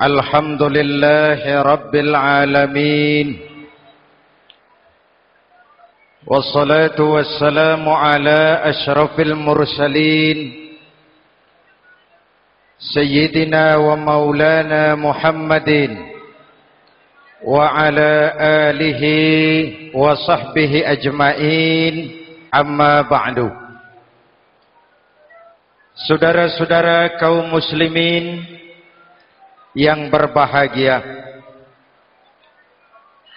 الحمد لله رب العالمين والصلاة والسلام على أشرف المرسلين سيدنا ومولانا محمد وعلى آله وصحبه أجمعين. أما بعد Saudara-saudara kaum muslimin yang berbahagia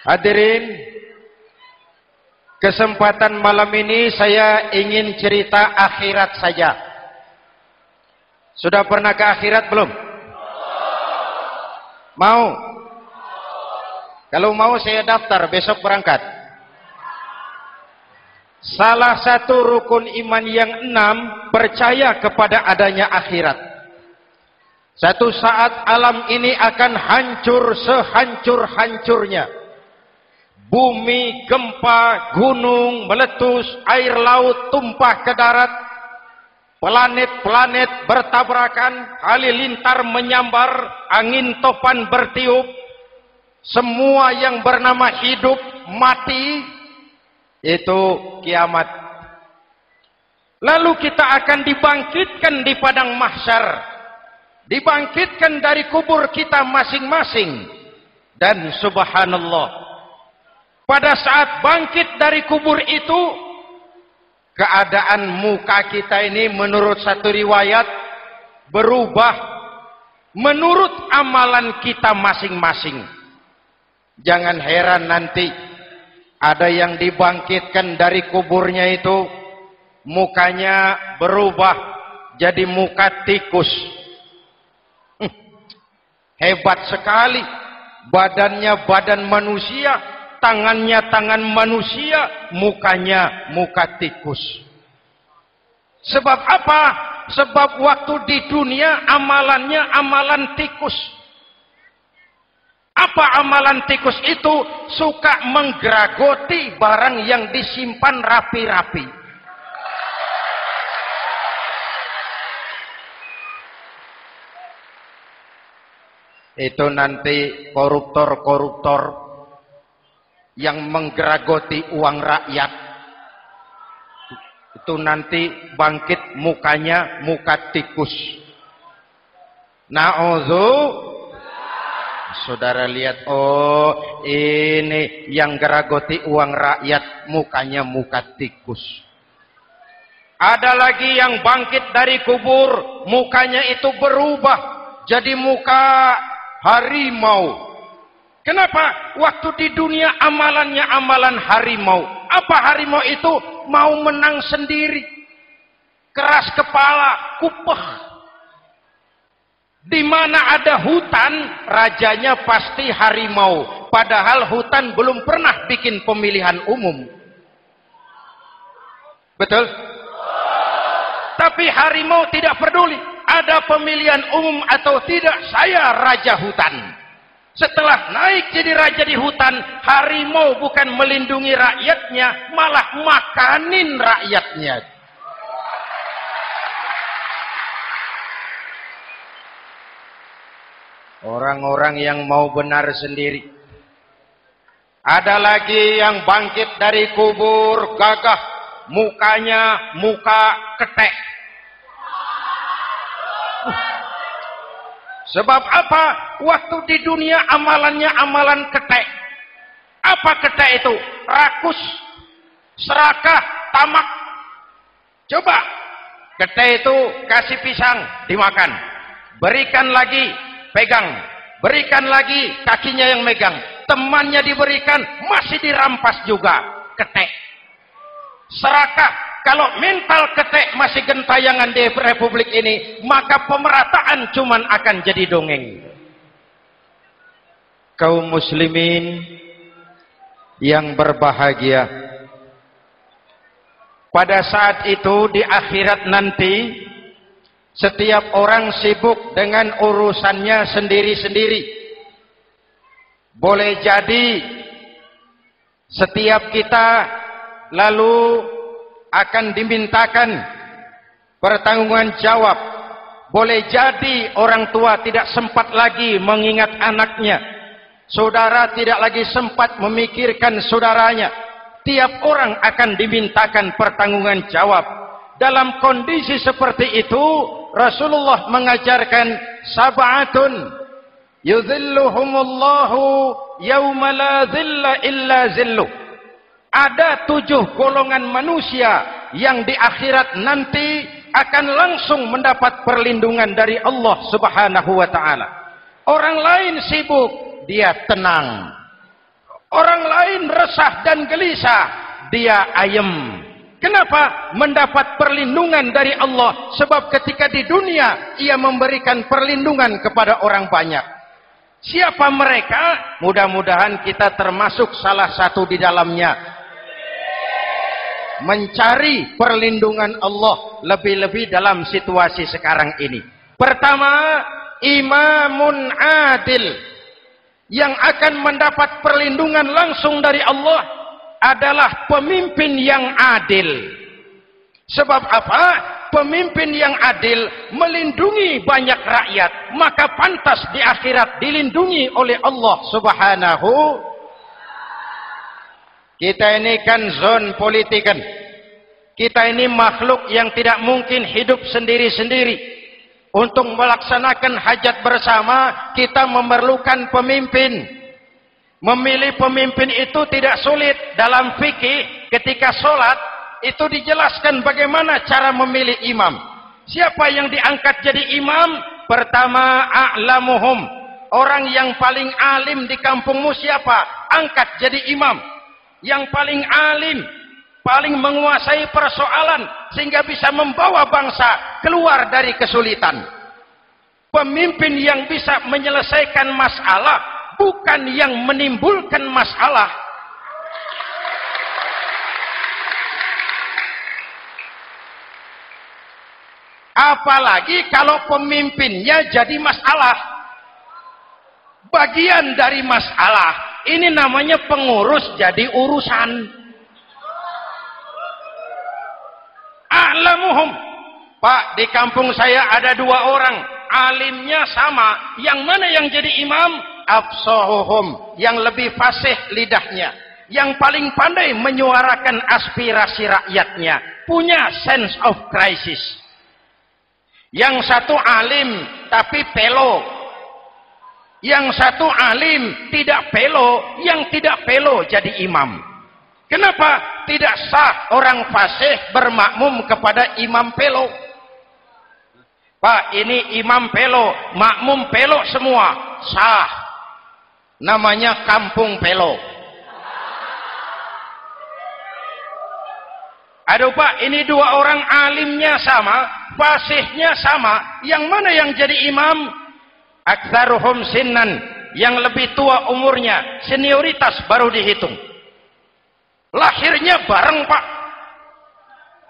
Hadirin Kesempatan malam ini saya ingin cerita akhirat saja Sudah pernah ke akhirat belum? Mau? Kalau mau saya daftar besok berangkat. Salah satu rukun iman yang enam percaya kepada adanya akhirat. Satu saat alam ini akan hancur sehancur-hancurnya. Bumi, gempa, gunung, meletus, air laut tumpah ke darat. Planet-planet bertabrakan, halilintar menyambar, angin topan bertiup, semua yang bernama hidup, mati, itu kiamat. Lalu kita akan dibangkitkan di padang mahsyar. Dibangkitkan dari kubur kita masing-masing. Dan subhanallah. Pada saat bangkit dari kubur itu, keadaan muka kita ini menurut satu riwayat berubah menurut amalan kita masing-masing. Jangan heran nanti ada yang dibangkitkan dari kuburnya itu mukanya berubah jadi muka tikus. Hebat sekali. Badannya badan manusia, tangannya tangan manusia, mukanya muka tikus. Sebab apa? Sebab waktu di dunia amalannya amalan tikus. Apa amalan tikus itu? Suka menggeragoti barang yang disimpan rapi-rapi. Itu nanti koruptor-koruptor yang menggeragoti uang rakyat. Itu nanti bangkit mukanya muka tikus. Na'udzu Saudara lihat, oh ini yang geragoti uang rakyat mukanya muka tikus. Ada lagi yang bangkit dari kubur, mukanya itu berubah jadi muka harimau. Kenapa? Waktu di dunia amalannya amalan harimau. Apa harimau itu? Mau menang sendiri. Keras kepala, kupeh di mana ada hutan, rajanya pasti harimau. Padahal hutan belum pernah bikin pemilihan umum. Betul? Tapi harimau tidak peduli. Ada pemilihan umum atau tidak, saya raja hutan. Setelah naik jadi raja di hutan, harimau bukan melindungi rakyatnya, malah makanin rakyatnya. Orang-orang yang mau benar sendiri. Ada lagi yang bangkit dari kubur gagah. Mukanya muka ketek. Sebab apa? Waktu di dunia amalannya amalan ketek. Apa ketek itu? Rakus, serakah, tamak. Coba. Ketek itu kasih pisang, dimakan. Berikan lagi pegang berikan lagi kakinya yang megang temannya diberikan masih dirampas juga ketek serakah kalau mental ketek masih gentayangan di republik ini maka pemerataan cuman akan jadi dongeng kaum muslimin yang berbahagia. Pada saat itu di akhirat nanti setiap orang sibuk dengan urusannya sendiri-sendiri. Boleh jadi setiap kita lalu akan dimintakan pertanggungan jawab. Boleh jadi orang tua tidak sempat lagi mengingat anaknya. Saudara tidak lagi sempat memikirkan saudaranya. Tiap orang akan dimintakan pertanggungan jawab. Dalam kondisi seperti itu, Rasulullah mengajarkan sab'atun yudhilluhumullahu yawma la dhilla illa zilluh. Ada tujuh golongan manusia yang di akhirat nanti akan langsung mendapat perlindungan dari Allah Subhanahu wa taala. Orang lain sibuk, dia tenang. Orang lain resah dan gelisah, dia ayem. Kenapa? Mendapat perlindungan dari Allah. Sebab ketika di dunia, ia memberikan perlindungan kepada orang banyak. Siapa mereka? Mudah-mudahan kita termasuk salah satu di dalamnya. Mencari perlindungan Allah lebih-lebih dalam situasi sekarang ini. Pertama, imamun adil. Yang akan mendapat perlindungan langsung dari Allah adalah pemimpin yang adil. Sebab apa? Pemimpin yang adil melindungi banyak rakyat, maka pantas di akhirat dilindungi oleh Allah Subhanahu. Kita ini kan zon politikan. Kita ini makhluk yang tidak mungkin hidup sendiri-sendiri. Untuk melaksanakan hajat bersama, kita memerlukan pemimpin. Memilih pemimpin itu tidak sulit dalam fikih ketika sholat itu dijelaskan bagaimana cara memilih imam. Siapa yang diangkat jadi imam? Pertama a'lamuhum. Orang yang paling alim di kampungmu siapa? Angkat jadi imam. Yang paling alim, paling menguasai persoalan sehingga bisa membawa bangsa keluar dari kesulitan. Pemimpin yang bisa menyelesaikan masalah bukan yang menimbulkan masalah. Apalagi kalau pemimpinnya jadi masalah. Bagian dari masalah. Ini namanya pengurus jadi urusan. A'lamuhum. Pak, di kampung saya ada dua orang. Alimnya sama. Yang mana yang jadi imam? afsahuhum yang lebih fasih lidahnya yang paling pandai menyuarakan aspirasi rakyatnya punya sense of crisis yang satu alim tapi pelo yang satu alim tidak pelo. Yang tidak pelo jadi imam. Kenapa tidak sah orang fasih bermakmum kepada imam pelo? Pak ini imam pelo makmum pelo semua. Sah. Namanya Kampung Pelo. Aduh Pak, ini dua orang alimnya sama, fasihnya sama, yang mana yang jadi imam? Aktsaruhum sinnan, yang lebih tua umurnya, senioritas baru dihitung. Lahirnya bareng Pak.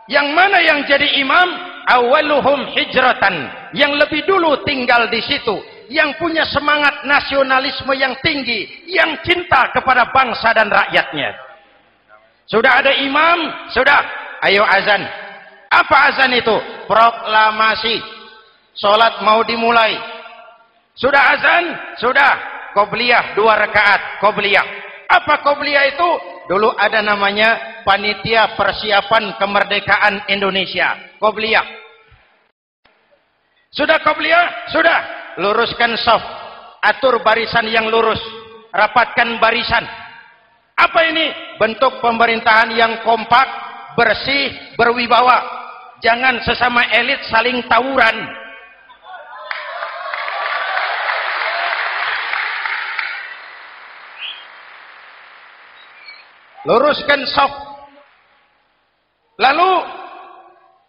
Yang mana yang jadi imam? Awaluhum hijratan, yang lebih dulu tinggal di situ, yang punya semangat nasionalisme yang tinggi, yang cinta kepada bangsa dan rakyatnya. Sudah ada imam, sudah, ayo azan. Apa azan itu? Proklamasi. Salat mau dimulai. Sudah azan? Sudah. Qobliyah dua rakaat, qobliyah. Apa qobliyah itu? Dulu ada namanya panitia persiapan kemerdekaan Indonesia. Qobliyah. Sudah qobliyah? Sudah luruskan saf, atur barisan yang lurus, rapatkan barisan. Apa ini? Bentuk pemerintahan yang kompak, bersih, berwibawa. Jangan sesama elit saling tawuran. Luruskan saf. Lalu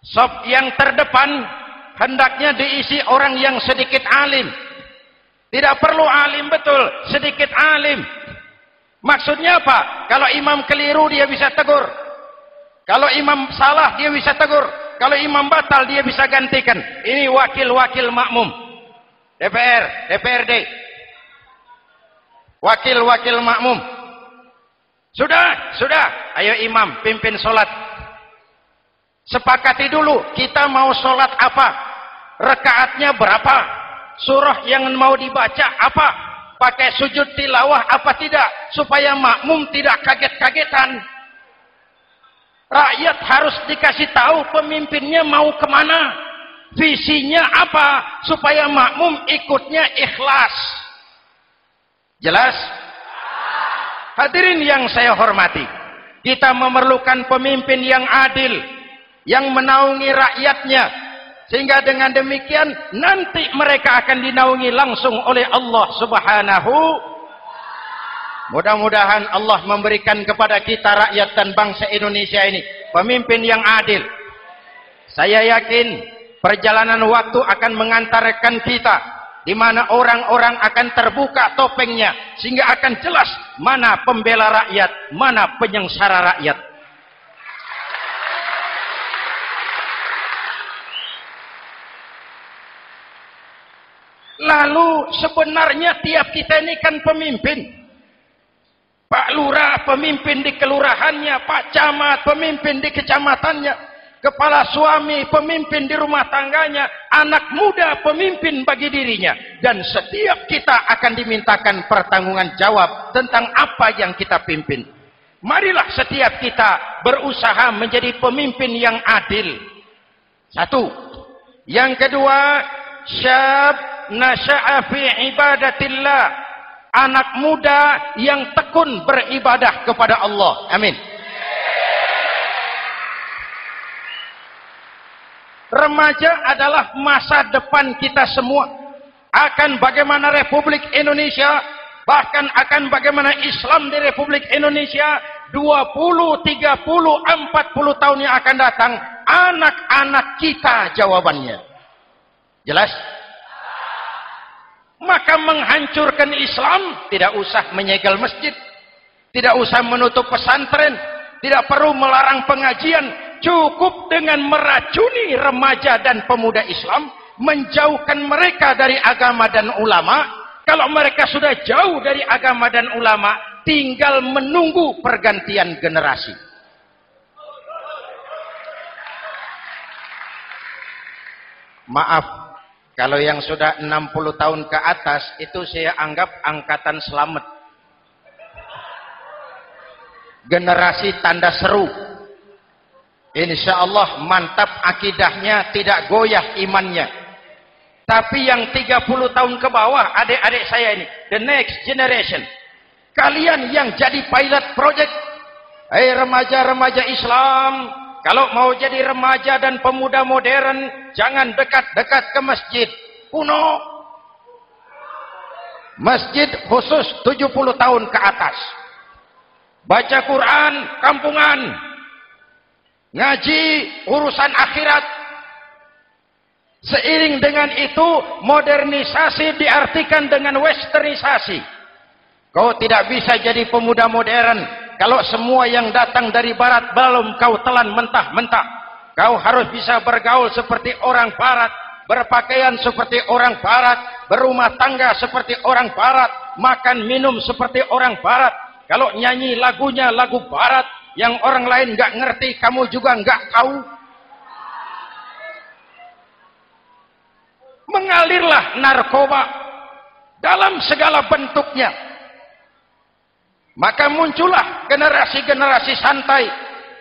saf yang terdepan hendaknya diisi orang yang sedikit alim. Tidak perlu alim betul, sedikit alim. Maksudnya apa? Kalau imam keliru dia bisa tegur. Kalau imam salah dia bisa tegur. Kalau imam batal dia bisa gantikan. Ini wakil-wakil makmum. DPR, DPRD. Wakil-wakil makmum. Sudah, sudah. Ayo imam, pimpin solat. Sepakati dulu, kita mau solat apa? Rekaatnya berapa? Surah yang mau dibaca apa? Pakai sujud tilawah apa tidak? Supaya makmum tidak kaget-kagetan. Rakyat harus dikasih tahu pemimpinnya mau ke mana. Visinya apa? Supaya makmum ikutnya ikhlas. Jelas? Hadirin yang saya hormati, kita memerlukan pemimpin yang adil, yang menaungi rakyatnya, sehingga dengan demikian nanti mereka akan dinaungi langsung oleh Allah Subhanahu Mudah-mudahan Allah memberikan kepada kita rakyat dan bangsa Indonesia ini pemimpin yang adil. Saya yakin perjalanan waktu akan mengantarkan kita di mana orang-orang akan terbuka topengnya sehingga akan jelas mana pembela rakyat, mana penyengsara rakyat. Lalu sebenarnya tiap kita ini kan pemimpin. Pak Lurah pemimpin di kelurahannya, Pak Camat pemimpin di kecamatannya, kepala suami, pemimpin di rumah tangganya, anak muda, pemimpin bagi dirinya. Dan setiap kita akan dimintakan pertanggungan jawab tentang apa yang kita pimpin. Marilah setiap kita berusaha menjadi pemimpin yang adil. Satu. Yang kedua, syab nasya'a fi ibadatillah. Anak muda yang tekun beribadah kepada Allah. Amin. Remaja adalah masa depan kita semua. Akan bagaimana Republik Indonesia, bahkan akan bagaimana Islam di Republik Indonesia 20, 30, 40 tahun yang akan datang, anak-anak kita jawabannya. Jelas? Maka menghancurkan Islam tidak usah menyegel masjid, tidak usah menutup pesantren, tidak perlu melarang pengajian, cukup dengan meracuni remaja dan pemuda Islam, menjauhkan mereka dari agama dan ulama. Kalau mereka sudah jauh dari agama dan ulama, tinggal menunggu pergantian generasi. Maaf, kalau yang sudah 60 tahun ke atas, itu saya anggap angkatan selamat. Generasi tanda seru Insya Allah mantap akidahnya, tidak goyah imannya. Tapi yang 30 tahun ke bawah, adik-adik saya ini, the next generation. Kalian yang jadi pilot project, hei remaja-remaja Islam, kalau mau jadi remaja dan pemuda modern, jangan dekat-dekat ke masjid kuno. Masjid khusus 70 tahun ke atas. Baca Quran, kampungan, ngaji urusan akhirat. Seiring dengan itu modernisasi diartikan dengan westernisasi. Kau tidak bisa jadi pemuda modern kalau semua yang datang dari barat belum kau telan mentah-mentah. Kau harus bisa bergaul seperti orang barat berpakaian seperti orang barat berumah tangga seperti orang barat makan minum seperti orang barat. Kalau nyanyi lagunya lagu barat yang orang lain nggak ngerti, kamu juga nggak tahu. Mengalirlah narkoba dalam segala bentuknya. Maka muncullah generasi-generasi santai,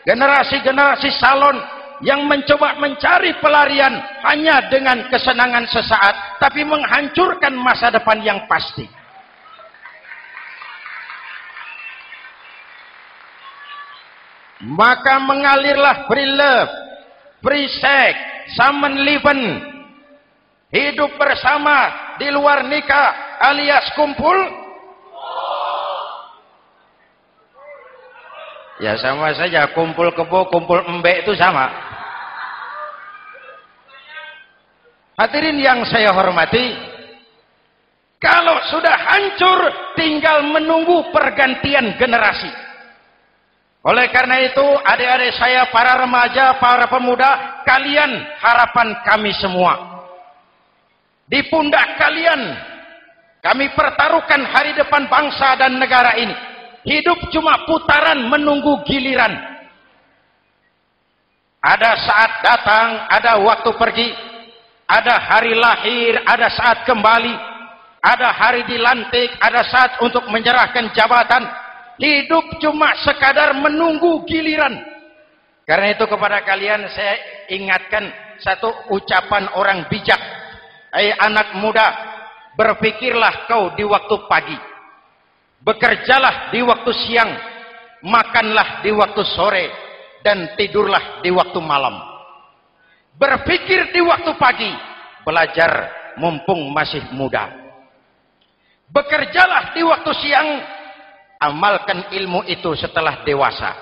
generasi-generasi salon yang mencoba mencari pelarian hanya dengan kesenangan sesaat, tapi menghancurkan masa depan yang pasti. Maka mengalirlah free love, free sex, samen liven, hidup bersama di luar nikah alias kumpul. Ya sama saja, kumpul kebo, kumpul embek itu sama. Hadirin yang saya hormati, kalau sudah hancur, tinggal menunggu pergantian generasi. Oleh karena itu, adik-adik saya, para remaja, para pemuda, kalian harapan kami semua. Di pundak kalian, kami pertaruhkan hari depan bangsa dan negara ini. Hidup cuma putaran menunggu giliran. Ada saat datang, ada waktu pergi, ada hari lahir, ada saat kembali, ada hari dilantik, ada saat untuk menyerahkan jabatan. Hidup cuma sekadar menunggu giliran. Karena itu kepada kalian saya ingatkan satu ucapan orang bijak. Hai anak muda, berpikirlah kau di waktu pagi. Bekerjalah di waktu siang, makanlah di waktu sore, dan tidurlah di waktu malam. Berpikir di waktu pagi, belajar mumpung masih muda. Bekerjalah di waktu siang, amalkan ilmu itu setelah dewasa.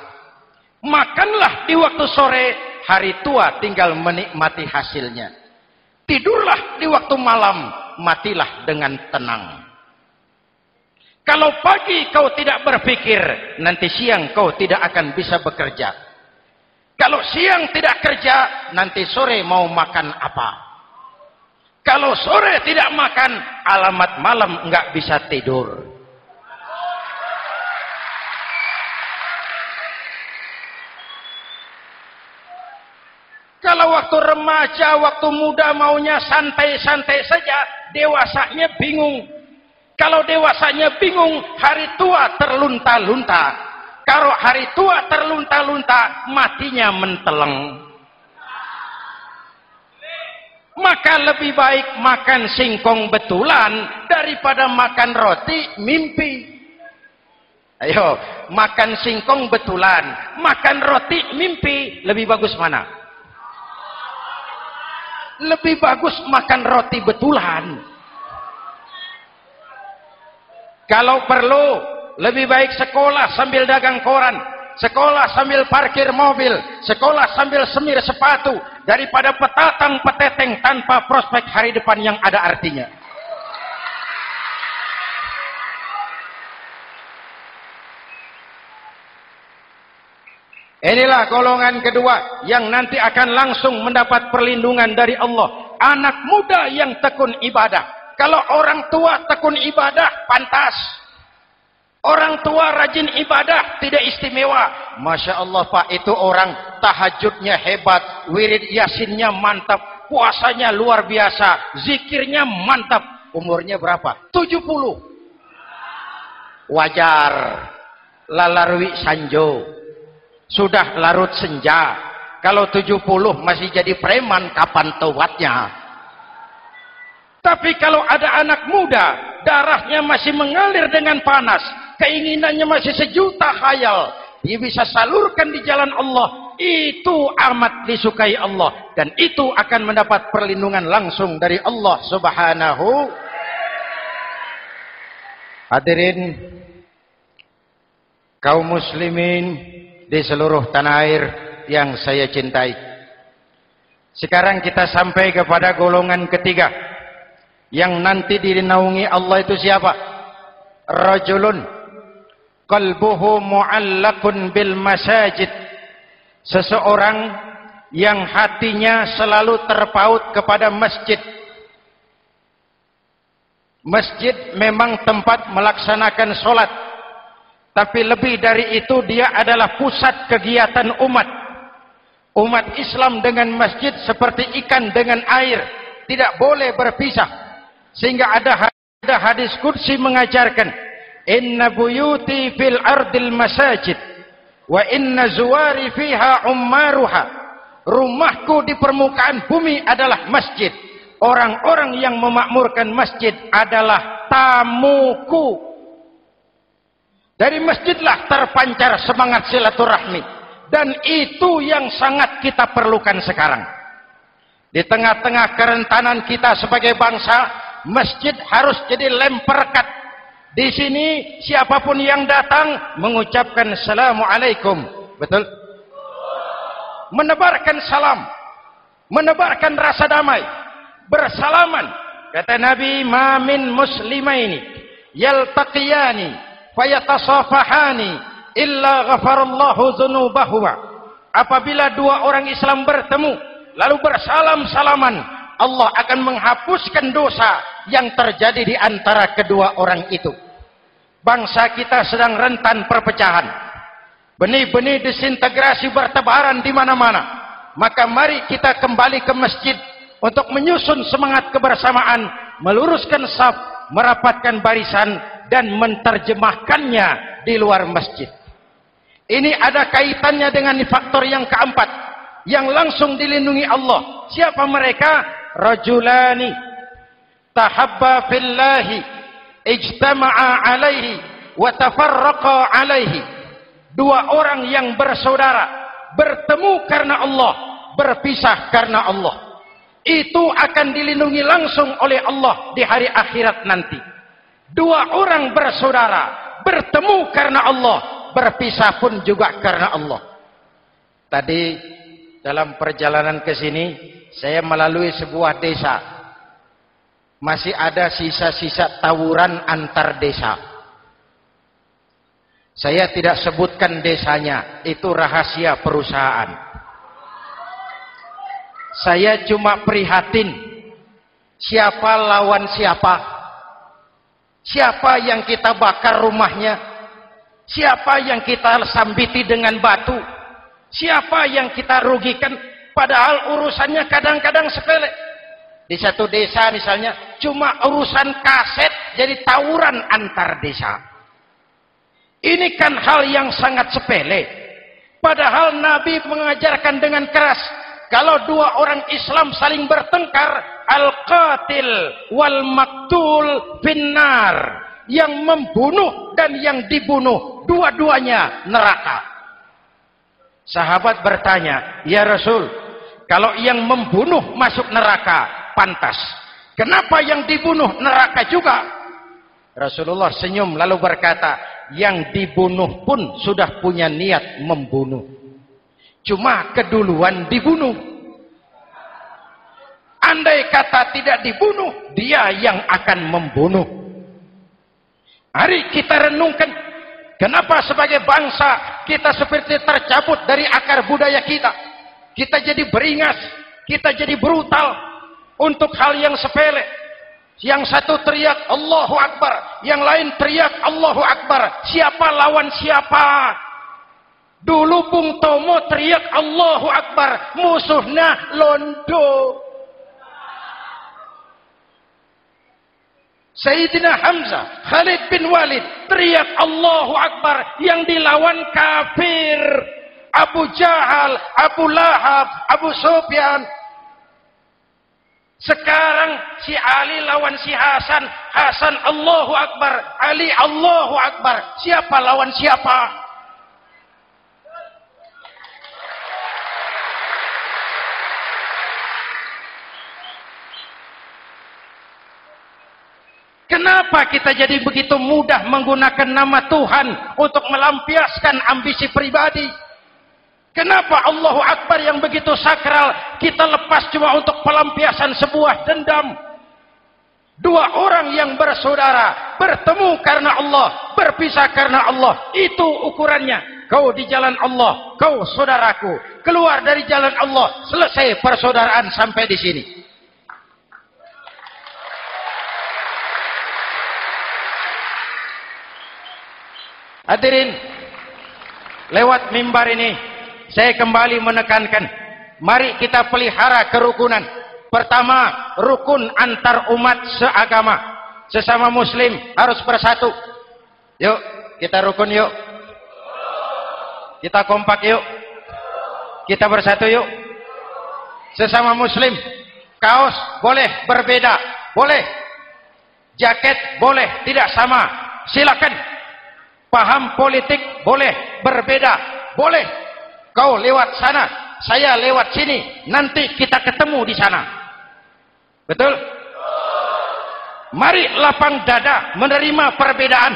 Makanlah di waktu sore, hari tua tinggal menikmati hasilnya. Tidurlah di waktu malam, matilah dengan tenang. Kalau pagi kau tidak berpikir, nanti siang kau tidak akan bisa bekerja. Kalau siang tidak kerja, nanti sore mau makan apa? Kalau sore tidak makan, alamat malam enggak bisa tidur. Kalau waktu remaja, waktu muda maunya santai-santai saja, dewasanya bingung. Kalau dewasanya bingung, hari tua terlunta-lunta. Kalau hari tua terlunta-lunta, matinya menteleng. Maka lebih baik makan singkong betulan daripada makan roti mimpi. Ayo, makan singkong betulan, makan roti mimpi, lebih bagus mana? Lebih bagus makan roti betulan. Kalau perlu lebih baik sekolah sambil dagang koran, sekolah sambil parkir mobil, sekolah sambil semir sepatu, daripada petatang peteteng tanpa prospek hari depan yang ada artinya. Inilah golongan kedua yang nanti akan langsung mendapat perlindungan dari Allah. Anak muda yang tekun ibadah. Kalau orang tua tekun ibadah, pantas. Orang tua rajin ibadah tidak istimewa. Masya Allah Pak itu orang tahajudnya hebat. Wirid yasinnya mantap. Puasanya luar biasa. Zikirnya mantap. Umurnya berapa? 70. Wajar. Lalarwi Sanjo. Sudah larut senja. Kalau 70 masih jadi preman kapan tobatnya? Tapi kalau ada anak muda, darahnya masih mengalir dengan panas, keinginannya masih sejuta khayal dia bisa salurkan di jalan Allah itu amat disukai Allah dan itu akan mendapat perlindungan langsung dari Allah subhanahu hadirin kaum muslimin di seluruh tanah air yang saya cintai. Sekarang kita sampai kepada golongan ketiga. Yang nanti dinaungi Allah itu siapa? Rajulun. Qalbuhu mu'allakun bil masajid. Seseorang yang hatinya selalu terpaut kepada masjid. Masjid memang tempat melaksanakan solat tapi lebih dari itu dia adalah pusat kegiatan umat. Umat Islam dengan masjid seperti ikan dengan air tidak boleh berpisah. Sehingga ada hadis kursi mengajarkan inna buyuti fil ardil masajid wa inna zuwari fiha ummaruha. Rumahku di permukaan bumi adalah masjid. Orang-orang yang memakmurkan masjid adalah tamuku dari masjidlah terpancar semangat silaturahmi dan itu yang sangat kita perlukan sekarang di tengah-tengah kerentanan kita sebagai bangsa masjid harus jadi lem perekat di sini siapa pun yang datang mengucapkan assalamualaikum. Betul? Menebarkan salam. Menebarkan rasa damai. Bersalaman. Kata Nabi, "Ma min muslimaini yaltaqiyani fayatasafahani illa ghafarallahu dzunubahuma apabila dua orang Islam bertemu lalu bersalam-salaman Allah akan menghapuskan dosa yang terjadi di antara kedua orang itu. Bangsa kita sedang rentan perpecahan. Benih-benih disintegrasi bertebaran di mana-mana. Maka mari kita kembali ke masjid untuk menyusun semangat kebersamaan, meluruskan saf, merapatkan barisan dan menerjemahkannya di luar masjid. Ini ada kaitannya dengan faktor yang keempat yang langsung dilindungi Allah. Siapa mereka? Rajulani tahabba fillahi ijtama'a alaihi wa tafarraqa alaihi. Dua orang yang bersaudara bertemu karena Allah, berpisah karena Allah. Itu akan dilindungi langsung oleh Allah di hari akhirat nanti. Dua orang bersaudara, bertemu karena Allah, berpisah pun juga karena Allah. Tadi dalam perjalanan ke sini, saya melalui sebuah desa. Masih ada sisa-sisa tawuran antar desa. Saya tidak sebutkan desanya, itu rahasia perusahaan. Saya cuma prihatin siapa lawan siapa. Siapa yang kita bakar rumahnya? Siapa yang kita sambiti dengan batu? Siapa yang kita rugikan? Padahal urusannya kadang-kadang sepele. Di satu desa misalnya, cuma urusan kaset jadi tawuran antar desa. Ini kan hal yang sangat sepele. Padahal Nabi mengajarkan dengan keras. Kalau dua orang Islam saling bertengkar. Al-qatil wal maktul finnar. Yang membunuh dan yang dibunuh. Dua-duanya neraka. Sahabat bertanya. Ya Rasul. Kalau yang membunuh masuk neraka. Pantas. Kenapa yang dibunuh neraka juga? Rasulullah senyum lalu berkata yang dibunuh pun sudah punya niat membunuh. Cuma keduluan dibunuh. Andai kata tidak dibunuh, dia yang akan membunuh. Mari kita renungkan, kenapa sebagai bangsa kita seperti tercabut dari akar budaya kita. Kita jadi beringas, kita jadi brutal untuk hal yang sepele. Yang satu teriak Allahu Akbar, yang lain teriak Allahu Akbar. Siapa lawan siapa? Dulu Bung Tomo teriak Allahu Akbar, musuhnya londo. Sayyidina Hamzah, Khalid bin Walid teriak Allahu Akbar yang dilawan kafir. Abu Jahal, Abu Lahab, Abu Sufyan, sekarang si Ali lawan si Hasan. Hasan Allahu Akbar. Ali Allahu Akbar. Siapa lawan siapa? Kenapa kita jadi begitu mudah menggunakan nama Tuhan untuk melampiaskan ambisi pribadi? Kenapa Allahu Akbar yang begitu sakral kita lepas cuma untuk pelampiasan sebuah dendam? Dua orang yang bersaudara bertemu karena Allah, berpisah karena Allah. Itu ukurannya. Kau di jalan Allah, kau saudaraku. Keluar dari jalan Allah, selesai persaudaraan sampai di sini. Hadirin, lewat mimbar ini saya kembali menekankan mari kita pelihara kerukunan. Pertama rukun antar umat seagama. Sesama muslim harus bersatu. Yuk kita rukun yuk. Kita kompak yuk. Kita bersatu yuk. Sesama muslim kaos boleh berbeda. Boleh. Jaket boleh tidak sama. Silakan paham politik boleh berbeda boleh Kau lewat sana, saya lewat sini. Nanti kita ketemu di sana. Betul? Mari lapang dada menerima perbedaan.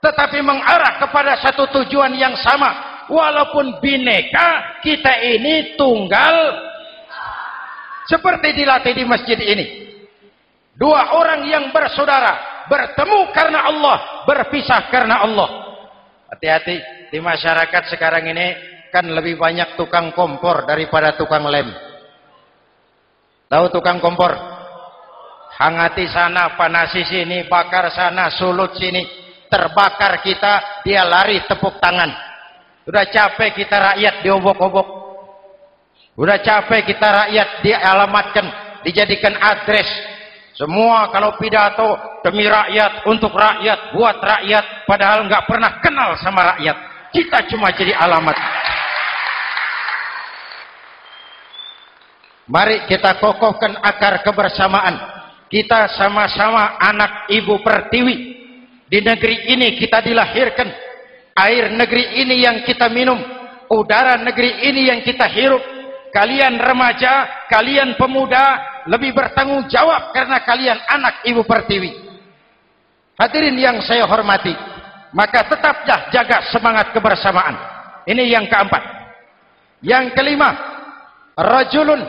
Tetapi mengarah kepada satu tujuan yang sama. Walaupun bineka, kita ini tunggal. Seperti dilatih di masjid ini. Dua orang yang bersaudara, bertemu karena Allah, berpisah karena Allah. Hati-hati di masyarakat sekarang ini kan lebih banyak tukang kompor daripada tukang lem. Tahu tukang kompor? Hangati sana, panasi sini, bakar sana, sulut sini. Terbakar kita, dia lari tepuk tangan. Sudah capek kita rakyat diobok-obok. Sudah capek kita rakyat dialamatkan, dijadikan address. Semua kalau pidato demi rakyat, untuk rakyat, buat rakyat, padahal nggak pernah kenal sama rakyat. Kita cuma jadi alamat. Mari kita kokohkan akar kebersamaan. Kita sama-sama anak ibu pertiwi. Di negeri ini kita dilahirkan. Air negeri ini yang kita minum. Udara negeri ini yang kita hirup. Kalian remaja, kalian pemuda, lebih bertanggung jawab karena kalian anak ibu pertiwi. Hadirin yang saya hormati maka tetaplah jaga semangat kebersamaan. Ini yang keempat. Yang kelima rajulun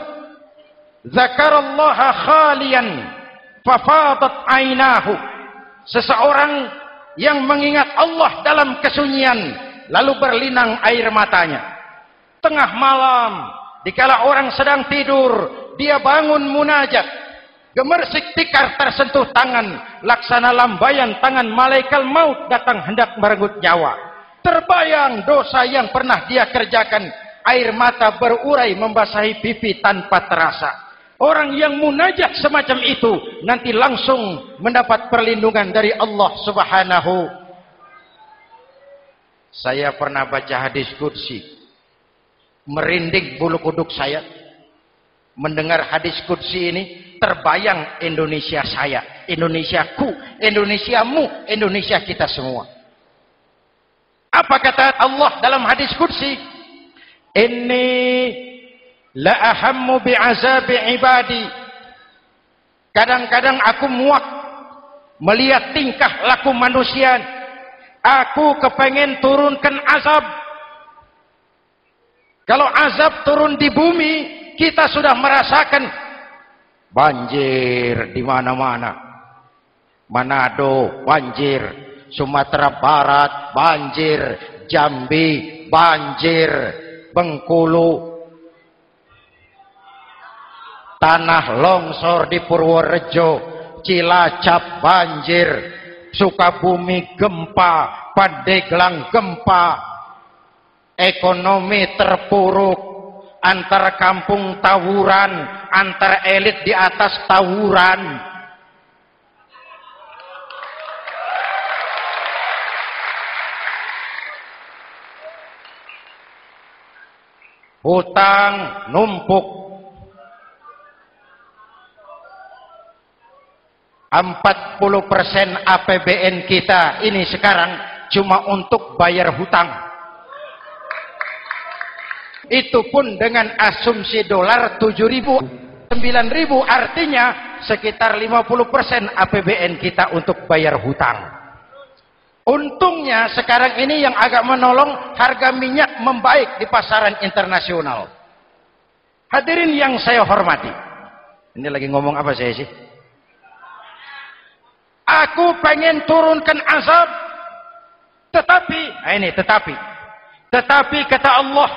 zakarallaha khalian fafadat ainahu. Seseorang yang mengingat Allah dalam kesunyian lalu berlinang air matanya. Tengah malam dikala orang sedang tidur dia bangun munajat Gemersik tikar tersentuh tangan, laksana lambayan tangan malaikat maut datang hendak merenggut nyawa. Terbayang dosa yang pernah dia kerjakan, air mata berurai membasahi pipi tanpa terasa. Orang yang munajat semacam itu nanti langsung mendapat perlindungan dari Allah Subhanahu. Saya pernah baca hadis qudsi. Merinding bulu kuduk saya mendengar hadis qudsi ini terbayang Indonesia saya, Indonesiaku, Indonesiamu, Indonesia kita semua. Apa kata Allah dalam hadis kursi? Inni la ahammu bi'azabi ibadi. Kadang-kadang aku muak melihat tingkah laku manusia. Aku kepengen turunkan azab. Kalau azab turun di bumi, kita sudah merasakan banjir di mana-mana. Manado banjir, Sumatera Barat banjir, Jambi banjir, Bengkulu. Tanah longsor di Purworejo, Cilacap banjir, Sukabumi gempa, Pandeglang gempa, ekonomi terpuruk, antara kampung tawuran, antara elit di atas tawuran. Hutang numpuk. 40% APBN kita ini sekarang cuma untuk bayar hutang. Itu pun dengan asumsi dolar 7.000, 9.000 artinya sekitar 50% APBN kita untuk bayar hutang. Untungnya sekarang ini yang agak menolong harga minyak membaik di pasaran internasional. Hadirin yang saya hormati. Ini lagi ngomong apa saya sih? Aku pengen turunkan azab. Tetapi, nah ini tetapi. Tetapi kata Allah,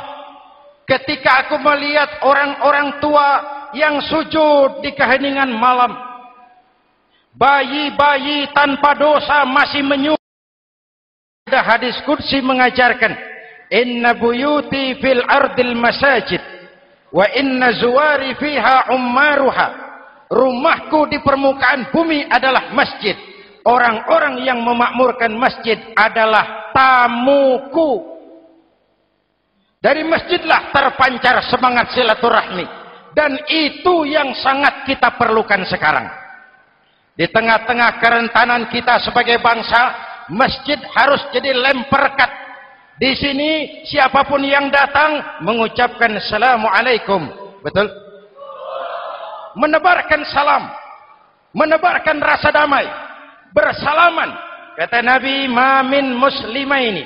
Ketika aku melihat orang-orang tua yang sujud di keheningan malam. Bayi-bayi tanpa dosa masih menyujud. Ada hadis kursi mengajarkan. Inna buyuti fil ardil masajid. Wa inna zuwari fiha ummaruha. Rumahku di permukaan bumi adalah masjid. Orang-orang yang memakmurkan masjid adalah tamuku dari masjidlah terpancar semangat silaturahmi. Dan itu yang sangat kita perlukan sekarang. Di tengah-tengah kerentanan kita sebagai bangsa, masjid harus jadi lem perekat. Di sini siapa pun yang datang mengucapkan Assalamualaikum. Betul? Menebarkan salam. Menebarkan rasa damai. Bersalaman. Kata Nabi, Ma min muslimaini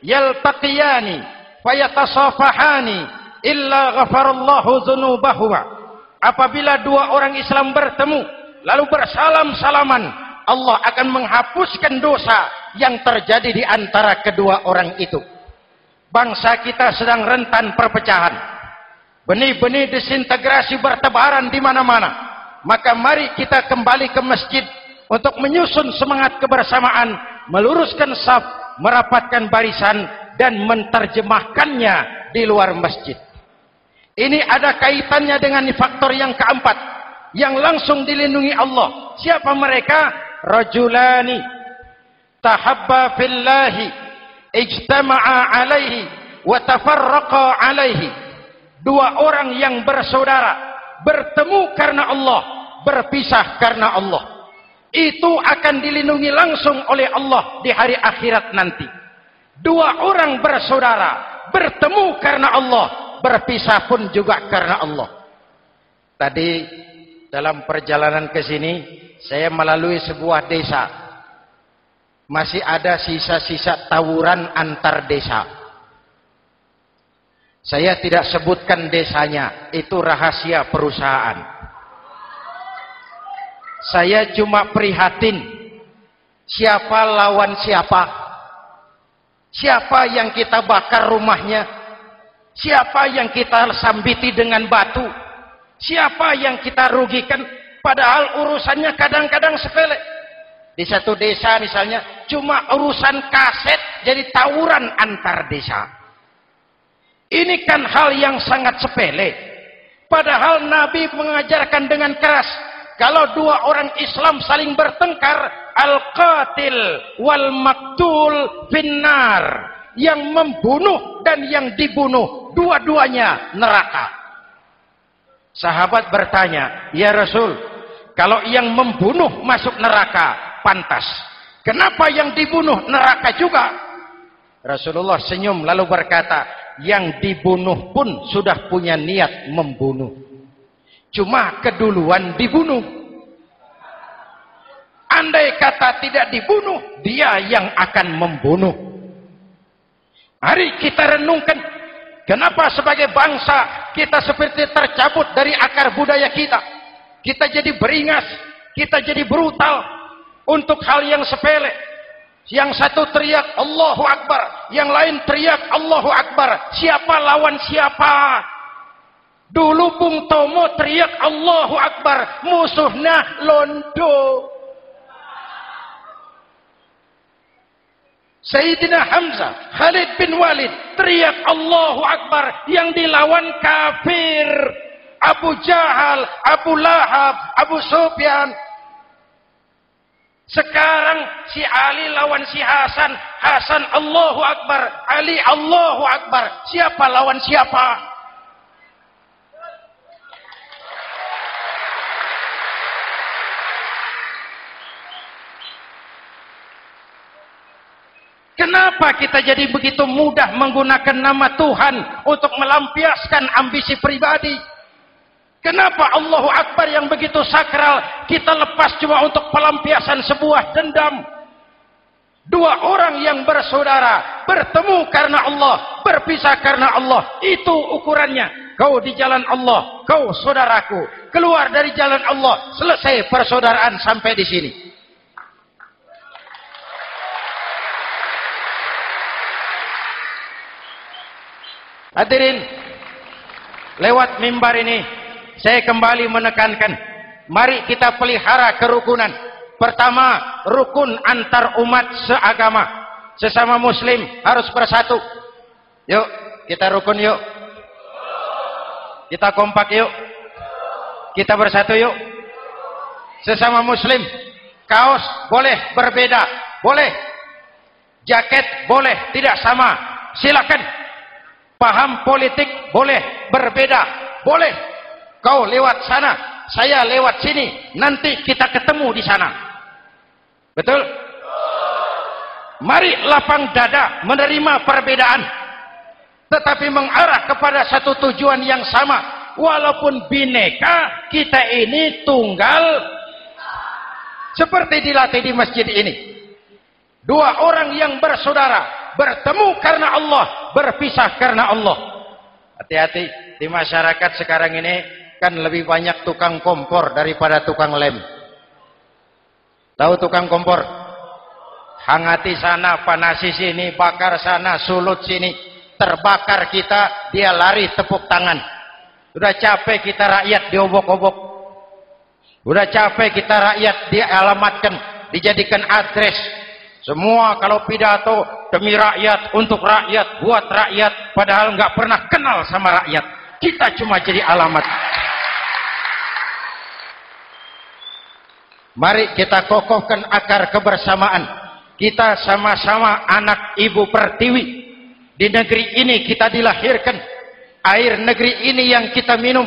yaltaqiyani fayatasafahani illa ghafarallahu dzunubahuma apabila dua orang Islam bertemu lalu bersalam-salaman, Allah akan menghapuskan dosa yang terjadi di antara kedua orang itu. Bangsa kita sedang rentan perpecahan. Benih-benih disintegrasi bertebaran di mana-mana. Maka mari kita kembali ke masjid untuk menyusun semangat kebersamaan, meluruskan saf, merapatkan barisan dan menterjemahkannya di luar masjid. Ini ada kaitannya dengan faktor yang keempat yang langsung dilindungi Allah. Siapa mereka? Rajulani tahabba fillahi ijtama'a alaihi wa tafarraqa alaihi. Dua orang yang bersaudara bertemu karena Allah, berpisah karena Allah. Itu akan dilindungi langsung oleh Allah di hari akhirat nanti. Dua orang bersaudara bertemu karena Allah, berpisah pun juga karena Allah. Tadi dalam perjalanan ke sini saya melalui sebuah desa. Masih ada sisa-sisa tawuran antar desa. Saya tidak sebutkan desanya, itu rahasia perusahaan. Saya cuma prihatin siapa lawan siapa Siapa yang kita bakar rumahnya? Siapa yang kita sambiti dengan batu? Siapa yang kita rugikan? Padahal urusannya kadang-kadang sepele. Di satu desa misalnya, cuma urusan kaset jadi tawuran antar desa. Ini kan hal yang sangat sepele. Padahal Nabi mengajarkan dengan keras. Kalau dua orang Islam saling bertengkar, al-qatil wal maktul finnar. Yang membunuh dan yang dibunuh dua-duanya neraka. Sahabat bertanya ya Rasul kalau yang membunuh masuk neraka pantas. Kenapa yang dibunuh neraka juga? Rasulullah senyum lalu berkata yang dibunuh pun sudah punya niat membunuh cuma keduluan dibunuh Andai kata tidak dibunuh, dia yang akan membunuh. Mari kita renungkan, kenapa sebagai bangsa kita seperti tercabut dari akar budaya kita. Kita jadi beringas, kita jadi brutal untuk hal yang sepele. Yang satu teriak Allahu Akbar, yang lain teriak Allahu Akbar. Siapa lawan siapa? Dulu Bung Tomo teriak Allahu Akbar, musuhnya londo. Sayyidina Hamzah, Khalid bin Walid, teriak Allahu Akbar yang dilawan kafir. Abu Jahal, Abu Lahab, Abu Sufyan. Sekarang si Ali lawan si Hasan, Hasan Allahu Akbar, Ali Allahu Akbar. Siapa lawan siapa? Kenapa kita jadi begitu mudah menggunakan nama Tuhan untuk melampiaskan ambisi pribadi? Kenapa Allahu Akbar yang begitu sakral kita lepas cuma untuk pelampiasan sebuah dendam? Dua orang yang bersaudara bertemu karena Allah, berpisah karena Allah. Itu ukurannya. Kau di jalan Allah, kau saudaraku. Keluar dari jalan Allah, selesai persaudaraan sampai di sini. Hadirin, lewat mimbar ini saya kembali menekankan, mari kita pelihara kerukunan. Pertama, rukun antar umat seagama. Sesama muslim harus bersatu. Yuk, kita rukun yuk. Kita kompak yuk. Kita bersatu yuk. Sesama muslim, kaos boleh berbeda, boleh. Jaket boleh tidak sama. Silakan Paham politik boleh berbeda, boleh. Kau lewat sana, saya lewat sini. Nanti kita ketemu di sana. Betul? Mari lapang dada menerima perbedaan. Tetapi mengarah kepada satu tujuan yang sama. Walaupun bineka, kita ini tunggal. Seperti dilatih di masjid ini. Dua orang yang bersaudara bertemu karena Allah, berpisah karena Allah. Hati-hati di masyarakat sekarang ini kan lebih banyak tukang kompor daripada tukang lem. Tahu tukang kompor? Hangati sana, panasi sini, bakar sana, sulut sini. Terbakar kita, dia lari tepuk tangan. Sudah capek kita rakyat diobok-obok. Sudah capek kita rakyat dialamatkan, dijadikan adres. Semua kalau pidato demi rakyat, untuk rakyat, buat rakyat, padahal nggak pernah kenal sama rakyat. Kita cuma jadi alamat. Mari kita kokohkan akar kebersamaan. Kita sama-sama anak ibu pertiwi. Di negeri ini kita dilahirkan. Air negeri ini yang kita minum.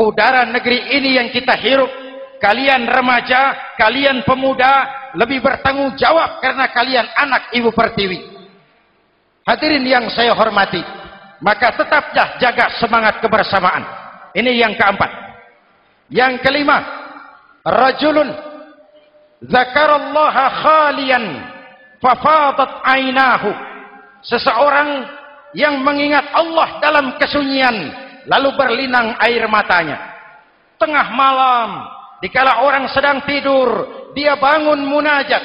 Udara negeri ini yang kita hirup. Kalian remaja, kalian pemuda, lebih bertanggung jawab karena kalian anak ibu pertiwi. Hadirin yang saya hormati. Maka tetaplah jaga semangat kebersamaan. Ini yang keempat. Yang kelima. Rajulun zakarallaha khalian fafadat ainahu seseorang yang mengingat Allah dalam kesunyian lalu berlinang air matanya tengah malam dikala orang sedang tidur dia bangun munajat.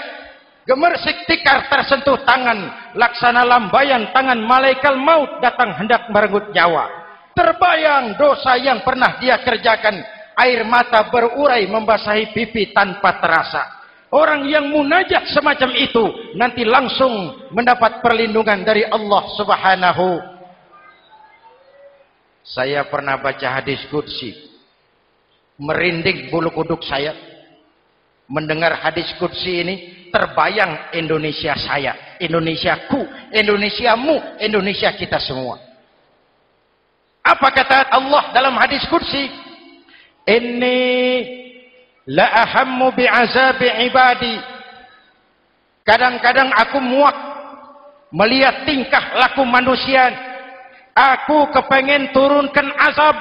Gemersik tikar tersentuh tangan. Laksana lambayan tangan malaikat maut datang hendak merenggut nyawa. Terbayang dosa yang pernah dia kerjakan. Air mata berurai membasahi pipi tanpa terasa. Orang yang munajat semacam itu nanti langsung mendapat perlindungan dari Allah Subhanahu. Saya pernah baca hadis qudsi. Merinding bulu kuduk saya mendengar hadis qudsi ini terbayang Indonesia saya, Indonesiaku, Indonesiamu, Indonesia kita semua. Apa kata Allah dalam hadis qudsi? Ini la ahammu bi'azabi ibadi kadang-kadang aku muak melihat tingkah laku manusia aku kepengen turunkan azab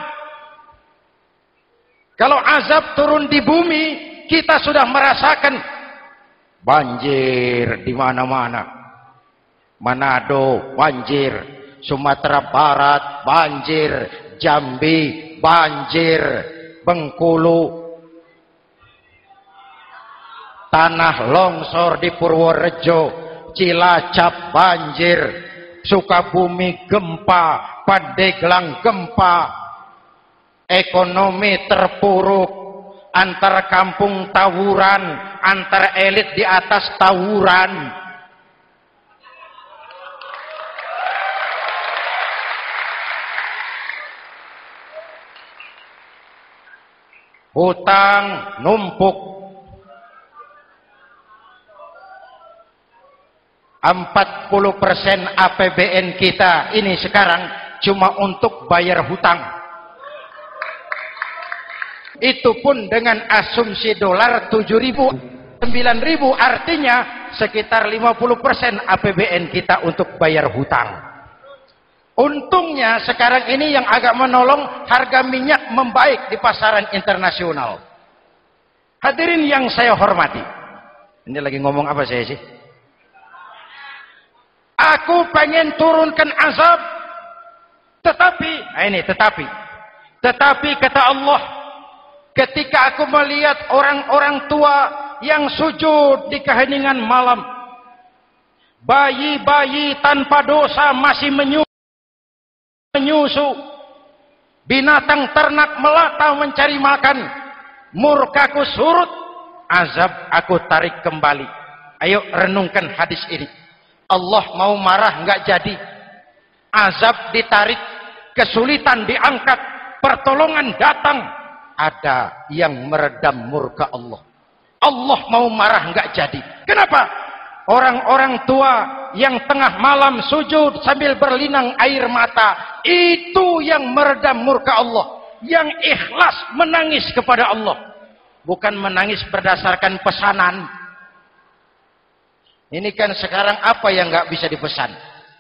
kalau azab turun di bumi kita sudah merasakan banjir di mana-mana. Manado banjir. Sumatera Barat banjir. Jambi banjir. Bengkulu. Tanah longsor di Purworejo, Cilacap banjir, Sukabumi gempa, Pandeglang gempa, ekonomi terpuruk, antara kampung tawuran, antara elit di atas tawuran. Hutang numpuk 40% APBN kita ini sekarang cuma untuk bayar hutang. Itu pun dengan asumsi dolar 7.000, 9.000 artinya sekitar 50% APBN kita untuk bayar hutang. Untungnya sekarang ini yang agak menolong harga minyak membaik di pasaran internasional. Hadirin yang saya hormati. Ini lagi ngomong apa saya sih? Aku pengen turunkan azab. Tetapi, nah ini tetapi. Tetapi kata Allah, ketika aku melihat orang-orang tua yang sujud di keheningan malam, bayi-bayi tanpa dosa masih menyusu, binatang ternak melata mencari makan, murkaku surut, azab aku tarik kembali. Ayo renungkan hadis ini. Allah mau marah nggak jadi azab ditarik kesulitan diangkat pertolongan datang ada yang meredam murka Allah Allah mau marah nggak jadi kenapa orang-orang tua yang tengah malam sujud sambil berlinang air mata itu yang meredam murka Allah yang ikhlas menangis kepada Allah bukan menangis berdasarkan pesanan ini kan sekarang apa yang nggak bisa dipesan?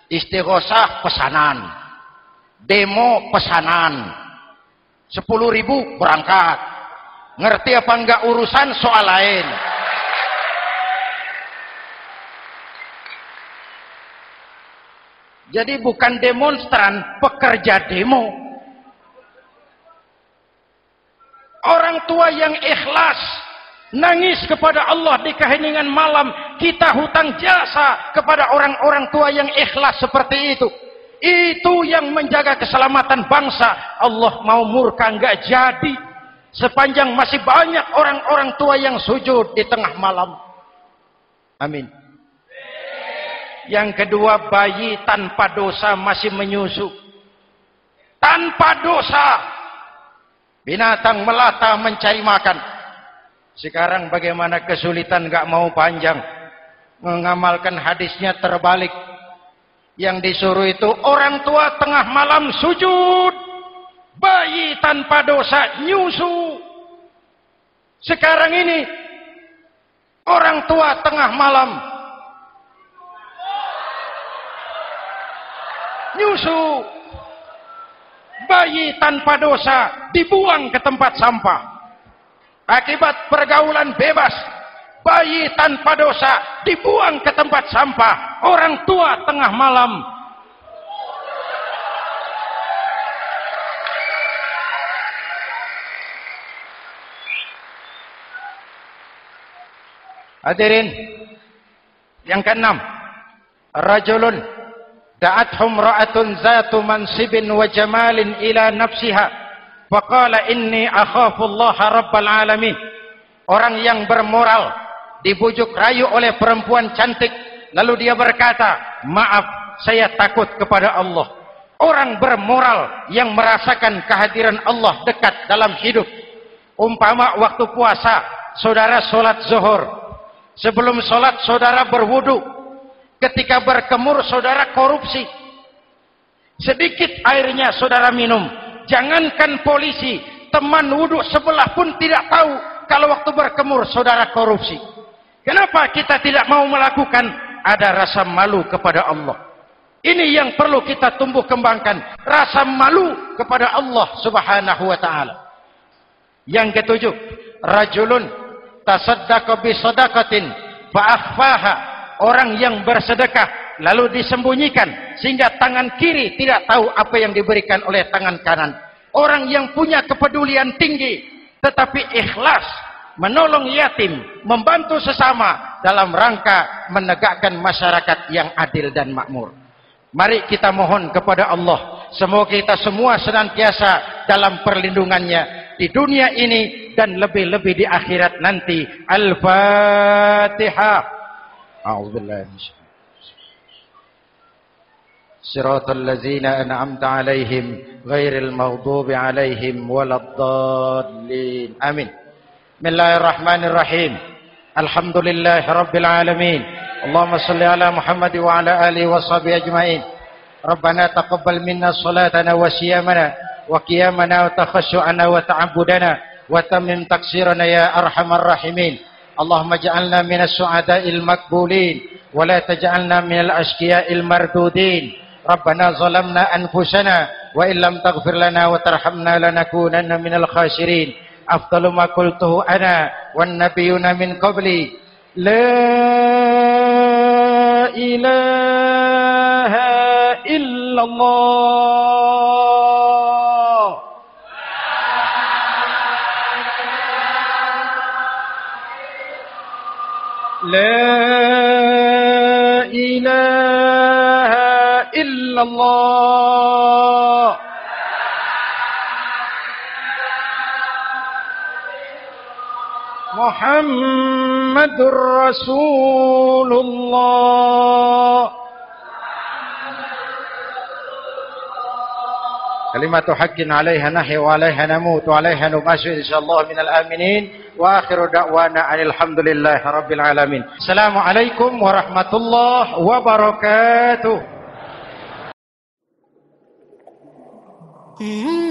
Istighosah pesanan. Demo pesanan. Sepuluh ribu berangkat. Ngerti apa enggak urusan soal lain. Jadi bukan demonstran, pekerja demo. Orang tua yang ikhlas Nangis kepada Allah di keheningan malam. Kita hutang jasa kepada orang-orang tua yang ikhlas seperti itu. Itu yang menjaga keselamatan bangsa. Allah mau murka enggak jadi. Sepanjang masih banyak orang-orang tua yang sujud di tengah malam. Amin. Yang kedua, bayi tanpa dosa masih menyusu. Tanpa dosa. Binatang melata mencari makan. Sekarang bagaimana kesulitan gak mau panjang. Mengamalkan hadisnya terbalik. Yang disuruh itu orang tua tengah malam sujud. Bayi tanpa dosa nyusu. Sekarang ini orang tua tengah malam nyusu. Bayi tanpa dosa dibuang ke tempat sampah. Akibat pergaulan bebas, bayi tanpa dosa dibuang ke tempat sampah. Orang tua tengah malam Hadirin yang keenam, rajulun da'athum ra'atun zatu mansibin wa jamalin ila nafsiha Faqala inni akhafu Allah rabbal alamin. Orang yang bermoral dibujuk rayu oleh perempuan cantik lalu dia berkata, "Maaf, saya takut kepada Allah." Orang bermoral yang merasakan kehadiran Allah dekat dalam hidup. Umpama waktu puasa, saudara solat zuhur. Sebelum solat saudara berwudu. Ketika berkemur saudara korupsi. Sedikit airnya saudara minum jangankan polisi, teman wudhu sebelah pun tidak tahu kalau waktu berkemur saudara korupsi. Kenapa kita tidak mau melakukan? Ada rasa malu kepada Allah. Ini yang perlu kita tumbuh kembangkan. Rasa malu kepada Allah subhanahu wa ta'ala. Yang ketujuh. Rajulun tasaddaqa bisadaqatin fa'akhfaha. Orang yang bersedekah lalu disembunyikan sehingga tangan kiri tidak tahu apa yang diberikan oleh tangan kanan. Orang yang punya kepedulian tinggi tetapi ikhlas menolong yatim, membantu sesama dalam rangka menegakkan masyarakat yang adil dan makmur. Mari kita mohon kepada Allah semoga kita semua senantiasa dalam perlindungannya di dunia ini dan lebih-lebih di akhirat nanti. Al-Fatihah. A'udzubillahi صراط الذين أنعمت عليهم غير المغضوب عليهم ولا الضالين آمين بسم الله الرحمن الرحيم الحمد لله رب العالمين اللهم صل على محمد وعلى آله وصحبه أجمعين ربنا تقبل منا صلاتنا وصيامنا وقيامنا وتخشعنا وتعبدنا وتمم تقصيرنا يا أرحم الراحمين اللهم اجعلنا من السعداء المقبولين ولا تجعلنا من الأشقياء المردودين ربنا ظلمنا أنفسنا وإن لم تغفر لنا وترحمنا لنكونن من الخاسرين afdalu ma qultuhu ana wan nabiyuna min qabli. La ilaha illallah. محمد رسول الله كلمة حق عليها نحي وعليها نموت وعليها نباشر إن شاء الله من الآمنين وآخر دعوانا أن الحمد لله رب العالمين السلام عليكم ورحمة الله وبركاته Mm-hmm.